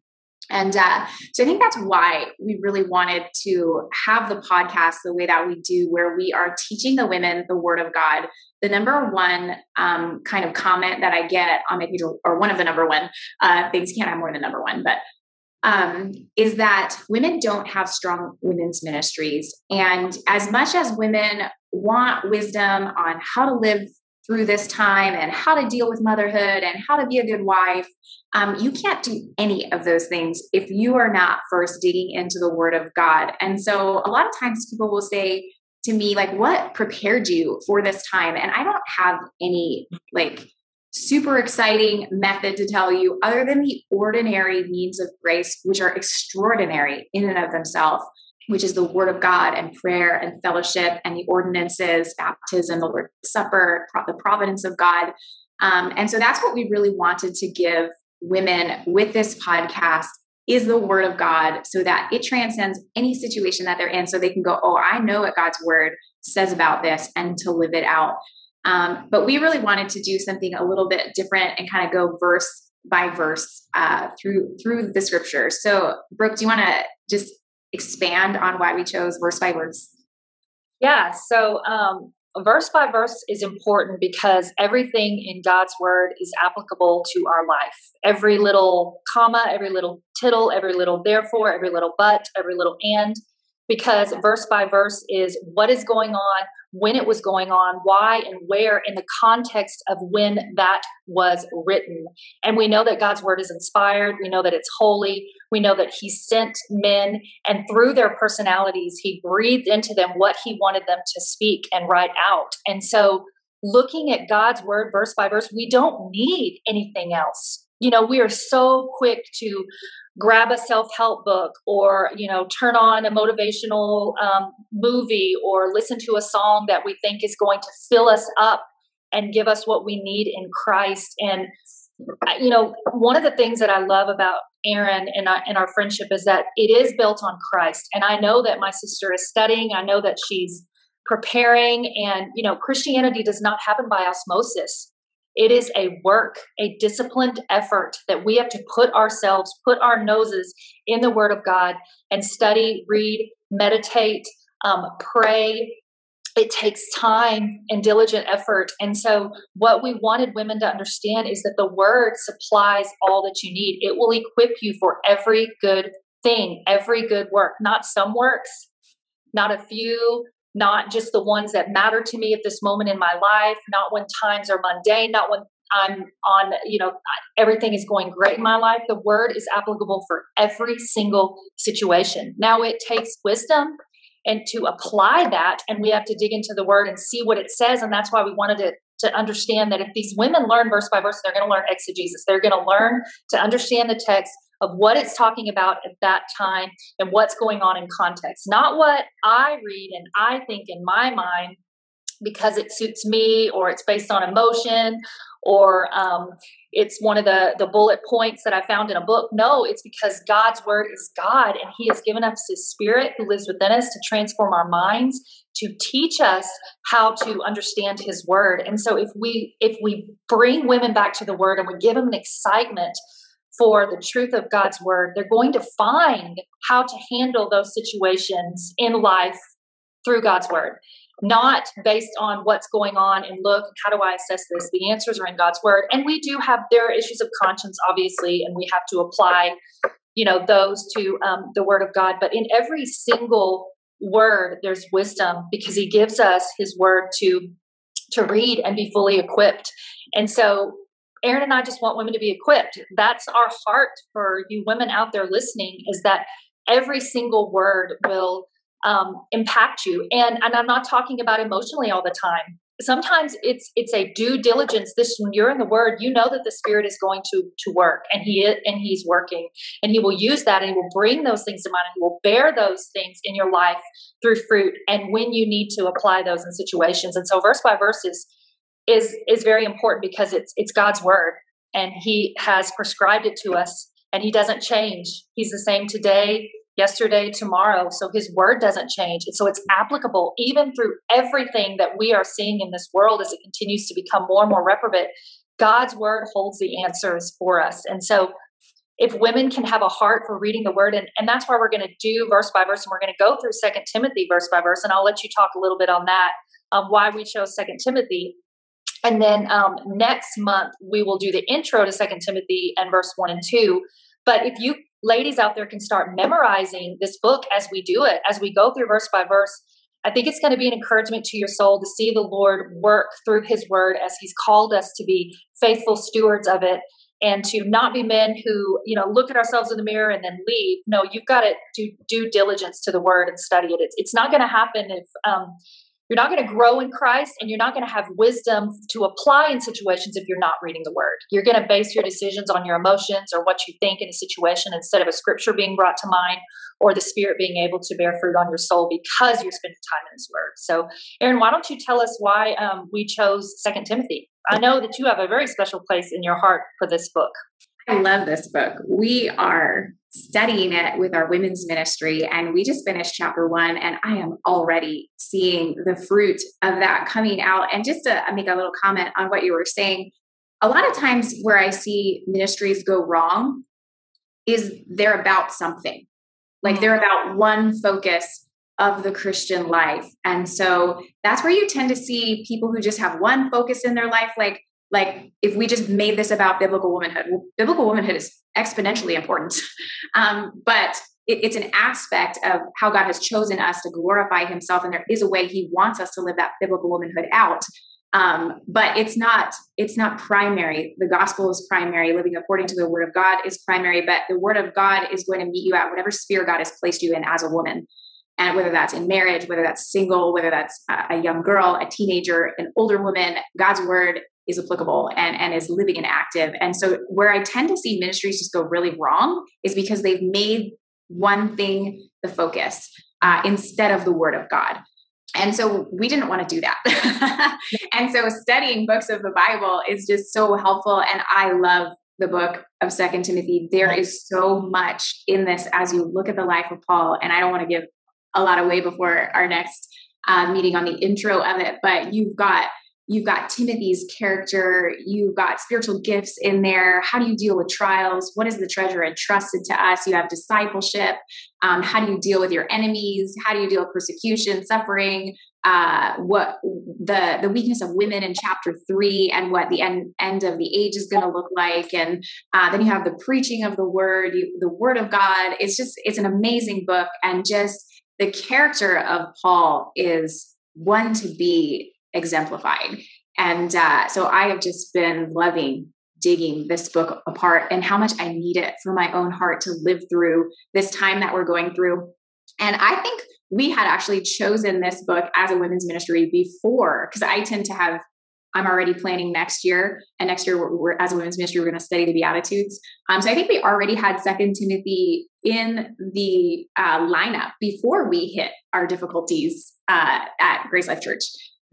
And uh, so I think that's why we really wanted to have the podcast the way that we do, where we are teaching the women the Word of God. The number one um, kind of comment that I get on my page, or one of the number one uh, things, can't have more than number one, but um, is that women don't have strong women's ministries. And as much as women want wisdom on how to live through this time and how to deal with motherhood and how to be a good wife, um, you can't do any of those things if you are not first digging into the Word of God. And so a lot of times people will say, to me like what prepared you for this time and i don't have any like super exciting method to tell you other than the ordinary means of grace, which are extraordinary in and of themselves, which is the word of God and prayer and fellowship and the ordinances, baptism, the Lord's Supper, the providence of God. Um, and so that's what we really wanted to give women with this podcast is the word of God so that it transcends any situation that they're in so they can go, oh, I know what God's word says about this and to live it out. Um, but we really wanted to do something a little bit different and kind of go verse by verse uh, through through the scripture. So, Brooke, do you want to just expand on why we chose verse by verse? Yeah. So, um, verse by verse is important because everything in God's word is applicable to our life. Every little comma, every little tittle, every little therefore, every little but, every little and, because verse by verse is what is going on, when it was going on, why and where in the context of when that was written. And we know that God's word is inspired. We know that it's holy. We know that He sent men, and through their personalities, He breathed into them what He wanted them to speak and write out. And so, looking at God's word verse by verse, we don't need anything else. You know, we are so quick to grab a self-help book or you know turn on a motivational um, movie or listen to a song that we think is going to fill us up and give us what we need in christ. And you know one of the things that i love about erin and, I, and our friendship is that it is built on christ. And i know that my sister is studying. I know that she's preparing. And you know christianity does not happen by osmosis it is a work, a disciplined effort that we have to put ourselves, put our noses in the Word of God and study, read, meditate, um, pray. It takes time and diligent effort. And so, what we wanted women to understand is that the Word supplies all that you need. It will equip you for every good thing, every good work, not some works, not a few, not just the ones that matter to me at this moment in my life, not when times are mundane, not when I'm on, you know, everything is going great in my life. The word is applicable for every single situation. Now it takes wisdom and to apply that, and we have to dig into the word and see what it says. And that's why we wanted to, to understand that if these women learn verse by verse, they're going to learn exegesis. They're going to learn to understand the text of what it's talking about at that time and what's going on in context, not what I read and I think in my mind because it suits me or it's based on emotion or um, it's one of the the bullet points that i found in a book. No it's because god's word is god and he has given us his spirit who lives within us to transform our minds to teach us how to understand his word. And so if we if we bring women back to the word and we give them an excitement for the truth of God's word, they're going to find how to handle those situations in life through God's word, not based on what's going on and look, how do I assess this? The answers are in God's word. And we do have, there are issues of conscience, obviously, and we have to apply, you know, those to um, the word of God. But in every single word, there's wisdom because he gives us his word to to read and be fully equipped. And so Erin and I just want women to be equipped. That's our heart for you women out there listening is that every single word will um, impact you. And, and I'm not talking about emotionally all the time. Sometimes it's it's a due diligence. This when you're in the Word, you know that the Spirit is going to to work, and He and He's working, and He will use that, and He will bring those things to mind, and He will bear those things in your life through fruit, and when you need to apply those in situations. And so, verse by verse is is is very important because it's it's God's word and he has prescribed it to us and he doesn't change. He's the same today, yesterday, tomorrow. So his word doesn't change. And so it's applicable even through everything that we are seeing in this world as it continues to become more and more reprobate. God's word holds the answers for us. And so if women can have a heart for reading the word, and, and that's why we're going to do verse by verse, and we're going to go through Second Timothy verse by verse, and I'll let you talk a little bit on that, um, why we chose Second Timothy. And then um, next month, we will do the intro to Second Timothy and verse 1 and 2. But if you ladies out there can start memorizing this book as we do it, as we go through verse by verse, I think it's going to be an encouragement to your soul to see the Lord work through his word as he's called us to be faithful stewards of it and to not be men who, you know, look at ourselves in the mirror and then leave. No, you've got to do due diligence to the word and study it. It's, it's not going to happen if, um, you're not going to grow in Christ and you're not going to have wisdom to apply in situations if you're not reading the word. You're going to base your decisions on your emotions or what you think in a situation instead of a scripture being brought to mind or the spirit being able to bear fruit on your soul because you're spending time in his word. So, Erin, why don't you tell us why um, we chose Second Timothy? I know that you have a very special place in your heart for this book. I love this book. We are studying it with our women's ministry and we just finished chapter one and i am already seeing the fruit of that coming out. And just to uh, make a little comment on what you were saying a lot of times where i see ministries go wrong is they're about something. Like they're mm-hmm. about one focus of the christian life. And so that's where you tend to see people who just have one focus in their life like like if we just made this about biblical womanhood biblical womanhood is exponentially important. [LAUGHS] Um, but it, it's an aspect of how god has chosen us to glorify himself and there is a way he wants us to live that biblical womanhood out. Um, but it's not it's not primary. The gospel is primary. Living according to the word of god is primary but the word of god is going to meet you at whatever sphere god has placed you in as a woman. And whether that's in marriage whether that's single whether that's a young girl a teenager an older woman god's word is applicable and, and is living and active. And so, where I tend to see ministries just go really wrong is because they've made one thing the focus uh, instead of the Word of God. And so, we didn't want to do that. [LAUGHS] and so, studying books of the Bible is just so helpful. And I love the book of Second Timothy. There is so much in this as you look at the life of Paul. And I don't want to give a lot away before our next uh, meeting on the intro of it, but you've got You've got Timothy's character, you've got spiritual gifts in there. How do you deal with trials? What is the treasure entrusted to us? You have discipleship. Um, how do you deal with your enemies? How do you deal with persecution, suffering? Uh, what the the weakness of women in chapter three and what the end end of the age is going to look like and uh, then you have the preaching of the word you, the word of god it's just it's an amazing book and just the character of paul is one to be exemplified. And uh, so I have just been loving digging this book apart and how much I need it for my own heart to live through this time that we're going through. And I think we had actually chosen this book as a women's ministry before, because I tend to have, I'm already planning next year, and next year we're, we're as a women's ministry, we're going to study the Beatitudes. Um, so I think we already had Second Timothy in the uh, lineup before we hit our difficulties uh, at Grace Life Church.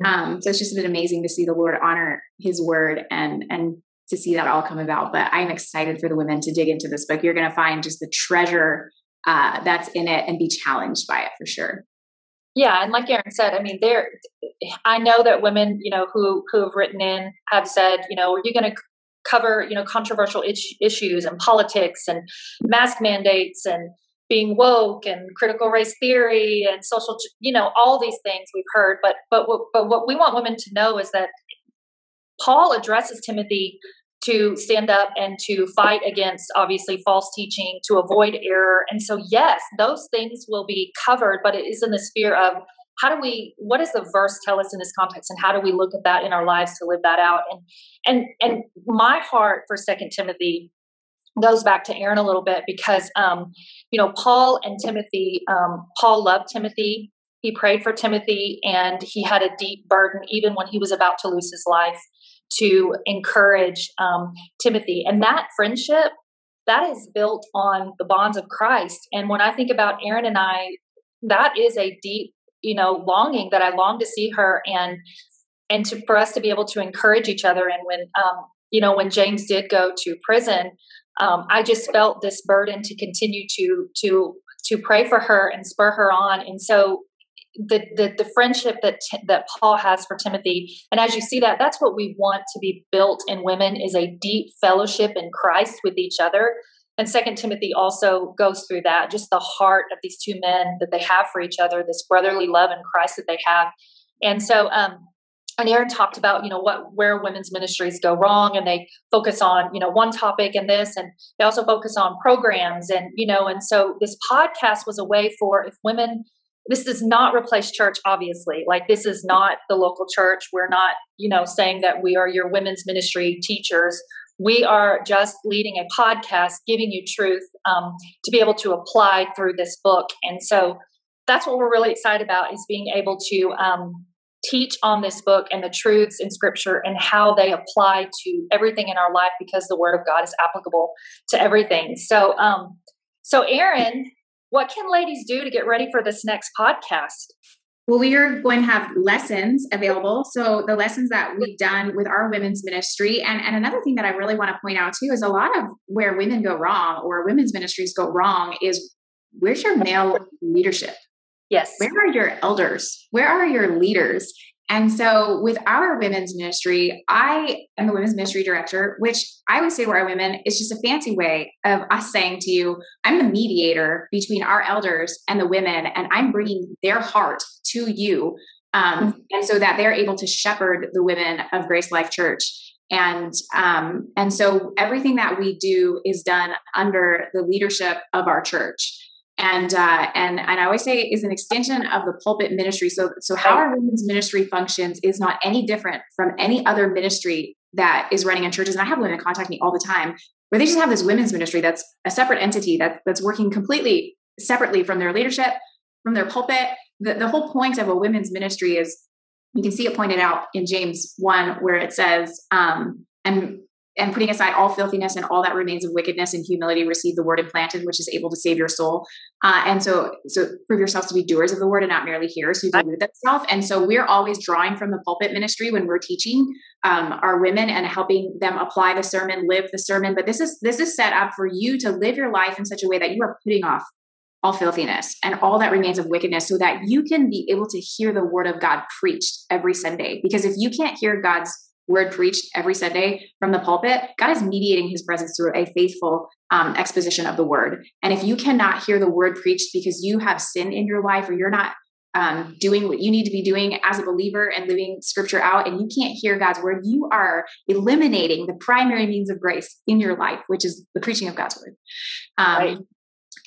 Um, so it's just been amazing to see the Lord honor His word and and to see that all come about. But I'm excited for the women to dig into this book. You're going to find just the treasure uh, that's in it and be challenged by it for sure. Yeah, and like Erin said, I mean, there. I know that women, you know, who who have written in have said, you know, are you going to cover, you know, controversial issues and politics and mask mandates and being woke and critical race theory and social you know all these things we've heard but but what, but what we want women to know is that paul addresses timothy to stand up and to fight against obviously false teaching to avoid error. And so yes those things will be covered but it is in the sphere of how do we what does the verse tell us in this context and how do we look at that in our lives to live that out? And and and my heart for second timothy goes back to Erin a little bit because, um, you know, Paul and Timothy, um, Paul loved Timothy. He prayed for Timothy and he had a deep burden, even when he was about to lose his life, to encourage um, Timothy. And that friendship, that is built on the bonds of Christ. And when I think about Erin and I, that is a deep, you know, longing that I long to see her and and to for us to be able to encourage each other. And when um, you know, when James did go to prison, um, I just felt this burden to continue to to to pray for her and spur her on. And so the the, the friendship that that Paul has for Timothy, and as you see that, that's what we want to be built in women is a deep fellowship in Christ with each other. And Second Timothy also goes through that, just the heart of these two men that they have for each other, this brotherly love in Christ that they have. And so um, and Erin talked about, you know, what where women's ministries go wrong, and they focus on, you know, one topic and this, and they also focus on programs, and you know, and so this podcast was a way for if women. This does not replace church, obviously. Like this is not the local church. We're not, you know, saying that we are your women's ministry teachers. We are just leading a podcast, giving you truth um, to be able to apply through this book, and so that's what we're really excited about is being able to um, teach on this book and the truths in scripture and how they apply to everything in our life because the word of God is applicable to everything. So um so Erin, what can ladies do to get ready for this next podcast? Well, we are going to have lessons available. So the lessons that we've done with our women's ministry. And, and another thing that I really want to point out too is a lot of where women go wrong or women's ministries go wrong is where's your male leadership? Yes. Where are your elders? Where are your leaders? And so, with our women's ministry, I am the women's ministry director, which I would say to our women is just a fancy way of us saying to you, I'm the mediator between our elders and the women, and I'm bringing their heart to you. Um, mm-hmm. and so that they're able to shepherd the women of Grace Life Church. And um, and so everything that we do is done under the leadership of our church and uh, and and I always say is an extension of the pulpit ministry. So so how our women's ministry functions is not any different from any other ministry that is running in churches. And I have women contact me all the time where they just have this women's ministry that's a separate entity that that's working completely separately from their leadership, from their pulpit. The, the whole point of a women's ministry is you can see it pointed out in James 1 where it says, um, and and putting aside all filthiness and all that remains of wickedness and humility receive the word implanted which is able to save your soul. Uh, and so so prove yourselves to be doers of the word and not merely hearers who dilute themselves. And so we're always drawing from the pulpit ministry when we're teaching um, our women and helping them apply the sermon live the sermon. But this is this is set up for you to live your life in such a way that you are putting off all filthiness and all that remains of wickedness so that you can be able to hear the word of god preached every sunday. Because if you can't hear god's word preached every Sunday from the pulpit, God is mediating his presence through a faithful um, exposition of the word. And if you cannot hear the word preached because you have sin in your life or you're not um, doing what you need to be doing as a believer and living scripture out, and you can't hear God's word, you are eliminating the primary means of grace in your life, which is the preaching of God's word. Um, right.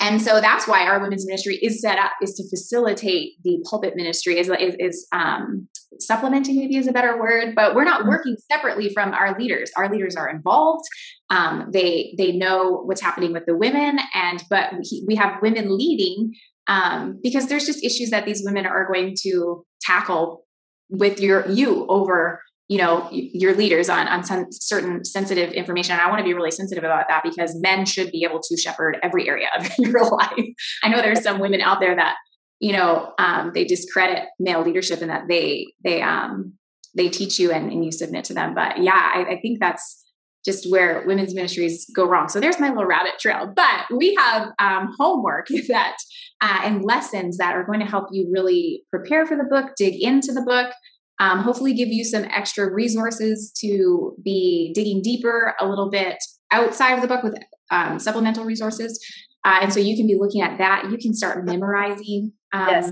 And so that's why our women's ministry is set up is to facilitate the pulpit ministry is, is, is um, supplementing maybe is a better word, but we're not working separately from our leaders. Our leaders are involved. Um, they they know what's happening with the women, and but we, we have women leading um, because there's just issues that these women are going to tackle with your you over you know your leaders on on some certain sensitive information and i want to be really sensitive about that because men should be able to shepherd every area of [LAUGHS] your life i know there's some women out there that you know um, they discredit male leadership and that they they um they teach you and, and you submit to them but yeah I, I think that's just where women's ministries go wrong. So there's my little rabbit trail. But we have um, homework [LAUGHS] that uh, and lessons that are going to help you really prepare for the book, dig into the book, um, hopefully give you some extra resources to be digging deeper a little bit outside of the book with um, supplemental resources. Uh, and so you can be looking at that. You can start memorizing um, yes.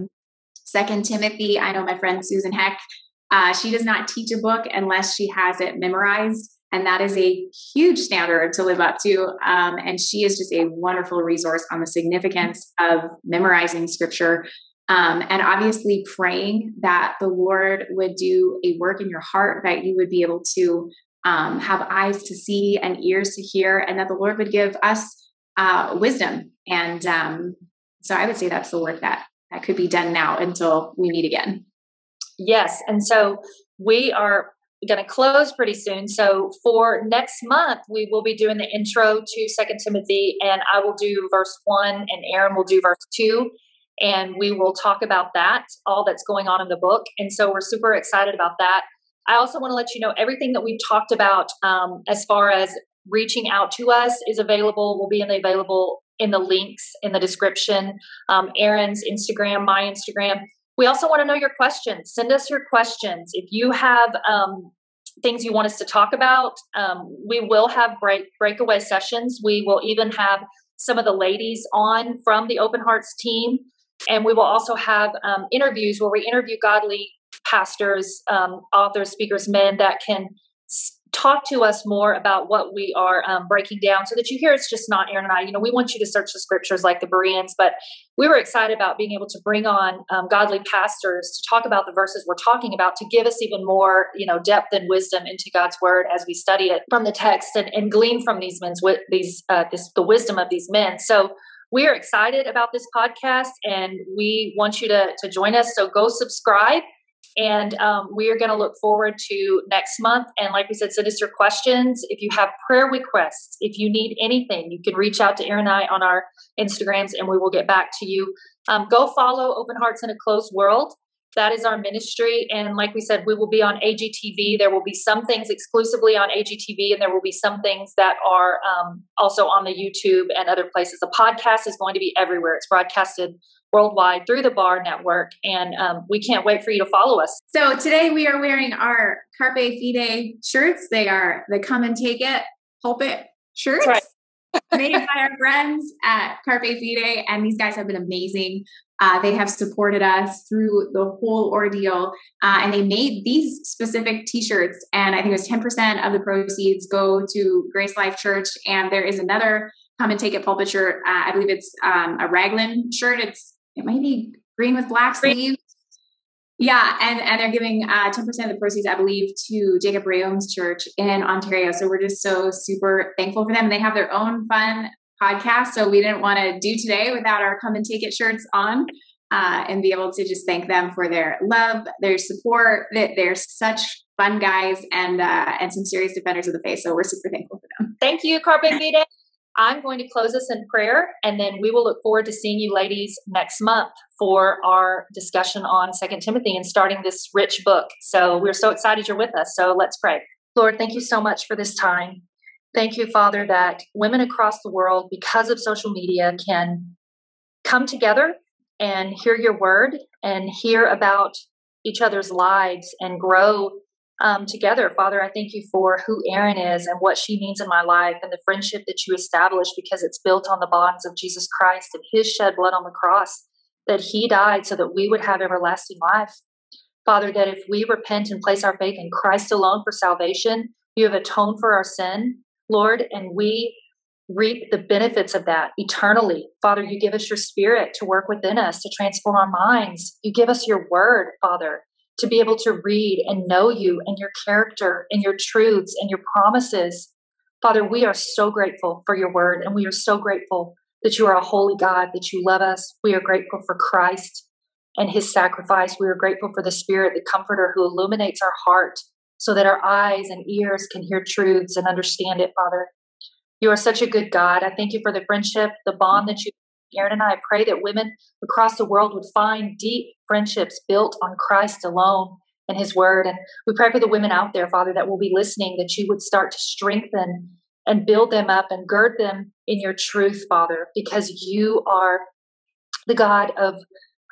Second Timothy. I know my friend Susan Heck. Uh, she does not teach a book unless she has it memorized. And that is a huge standard to live up to. Um, and she is just a wonderful resource on the significance of memorizing scripture um, and obviously praying that the Lord would do a work in your heart, that you would be able to um, have eyes to see and ears to hear, and that the Lord would give us uh, wisdom. And um, so I would say that's the work that that could be done now until we meet again. Yes, and so we are going to close pretty soon. So for next month, we will be doing the intro to Second Timothy, and I will do verse one, and Erin will do verse two and we will talk about that, all that's going on in the book. And so we're super excited about that. I also want to let you know everything that we've talked about um, as far as reaching out to us is available, will be in the available in the links in the description. Um, Erin's Instagram, my Instagram. We also want to know your questions. Send us your questions. If you have um, things you want us to talk about, um, we will have break breakaway sessions. We will even have some of the ladies on from the Open Hearts team and we will also have um, interviews where we interview godly pastors, um, authors, speakers, men that can talk to us more about what we are um, breaking down so that you hear it's just not Erin and I. You know, we want you to search the scriptures like the Bereans, but we were excited about being able to bring on um, godly pastors to talk about the verses we're talking about to give us even more, you know, depth and wisdom into God's word as we study it from the text and, and glean from these men's with these uh, this the wisdom of these men. So we are excited about this podcast and we want you to, to join us. So go subscribe. And um, we are going to look forward to next month. And like we said, send us your questions. If you have prayer requests, if you need anything, you can reach out to Erin and I on our Instagrams and we will get back to you. Um, go follow Open Hearts in a Closed World. That is our ministry. And like we said, we will be on AGTV. There will be some things exclusively on AGTV, and there will be some things that are um, also on the YouTube and other places. The podcast is going to be everywhere. It's broadcasted worldwide through the Bar Network, and um, we can't wait for you to follow us. So today we are wearing our Carpe Fide shirts. They are the Come and Take It pulpit shirts. Right. [LAUGHS] made by our friends at Carpe Fide, and these guys have been amazing. Uh, they have supported us through the whole ordeal, uh, and they made these specific T-shirts. And I think it was ten percent of the proceeds go to Grace Life Church. And there is another come and take it pulpit shirt. Uh, I believe it's um, a raglan shirt. It's it might be green with black sleeves. Yeah, and and they're giving uh, ten percent of the proceeds, I believe, to Jacob Reaume's church in Ontario. So we're just so super thankful for them. And they have their own fun podcast, so we didn't want to do today without our come and take it shirts on, uh, and be able to just thank them for their love, their support. That they're such fun guys and uh, and some serious defenders of the faith. So we're super thankful for them. Thank you, Carpe Fide. I'm going to close us in prayer, and then we will look forward to seeing you ladies next month for our discussion on Second Timothy and starting this rich book. So we're so excited you're with us. So let's pray. Lord, thank you so much for this time. Thank you, Father, that women across the world, because of social media, can come together and hear your word and hear about each other's lives and grow um, together. Father, I thank you for who Erin is and what she means in my life and the friendship that you established because it's built on the bonds of Jesus Christ and his shed blood on the cross, that he died so that we would have everlasting life. Father, that if we repent and place our faith in Christ alone for salvation, you have atoned for our sin, Lord, and we reap the benefits of that eternally. Father, you give us your spirit to work within us, to transform our minds. You give us your word, Father, to be able to read and know you and your character and your truths and your promises. Father, we are so grateful for your word and we are so grateful that you are a holy God, that you love us. We are grateful for Christ and his sacrifice. We are grateful for the Spirit, the Comforter who illuminates our heart so that our eyes and ears can hear truths and understand it, Father. You are such a good God. I thank you for the friendship, the bond that you Erin and I pray that women across the world would find deep friendships built on Christ alone and His Word. And we pray for the women out there, Father, that will be listening, that you would start to strengthen and build them up and gird them in your truth, Father, because you are the God of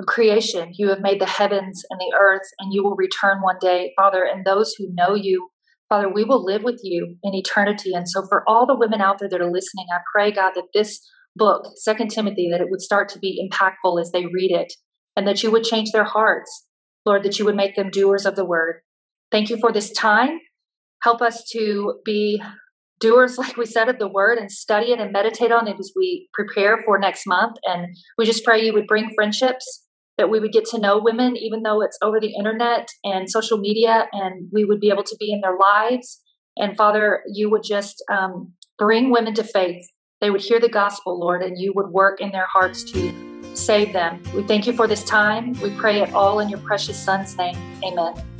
creation. You have made the heavens and the earth, and you will return one day, Father. And those who know you, Father, we will live with you in eternity. And so, for all the women out there that are listening, I pray, God, that this book, Second Timothy, that it would start to be impactful as they read it, and that you would change their hearts, Lord, that you would make them doers of the word. Thank you for this time. Help us to be doers, [LAUGHS] like we said, of the word and study it and meditate on it as we prepare for next month. And we just pray you would bring friendships, that we would get to know women, even though it's over the internet and social media, and we would be able to be in their lives. And Father, you would just um, bring women to faith they would hear the gospel, Lord, and you would work in their hearts to save them. We thank you for this time. We pray it all in your precious Son's name. Amen.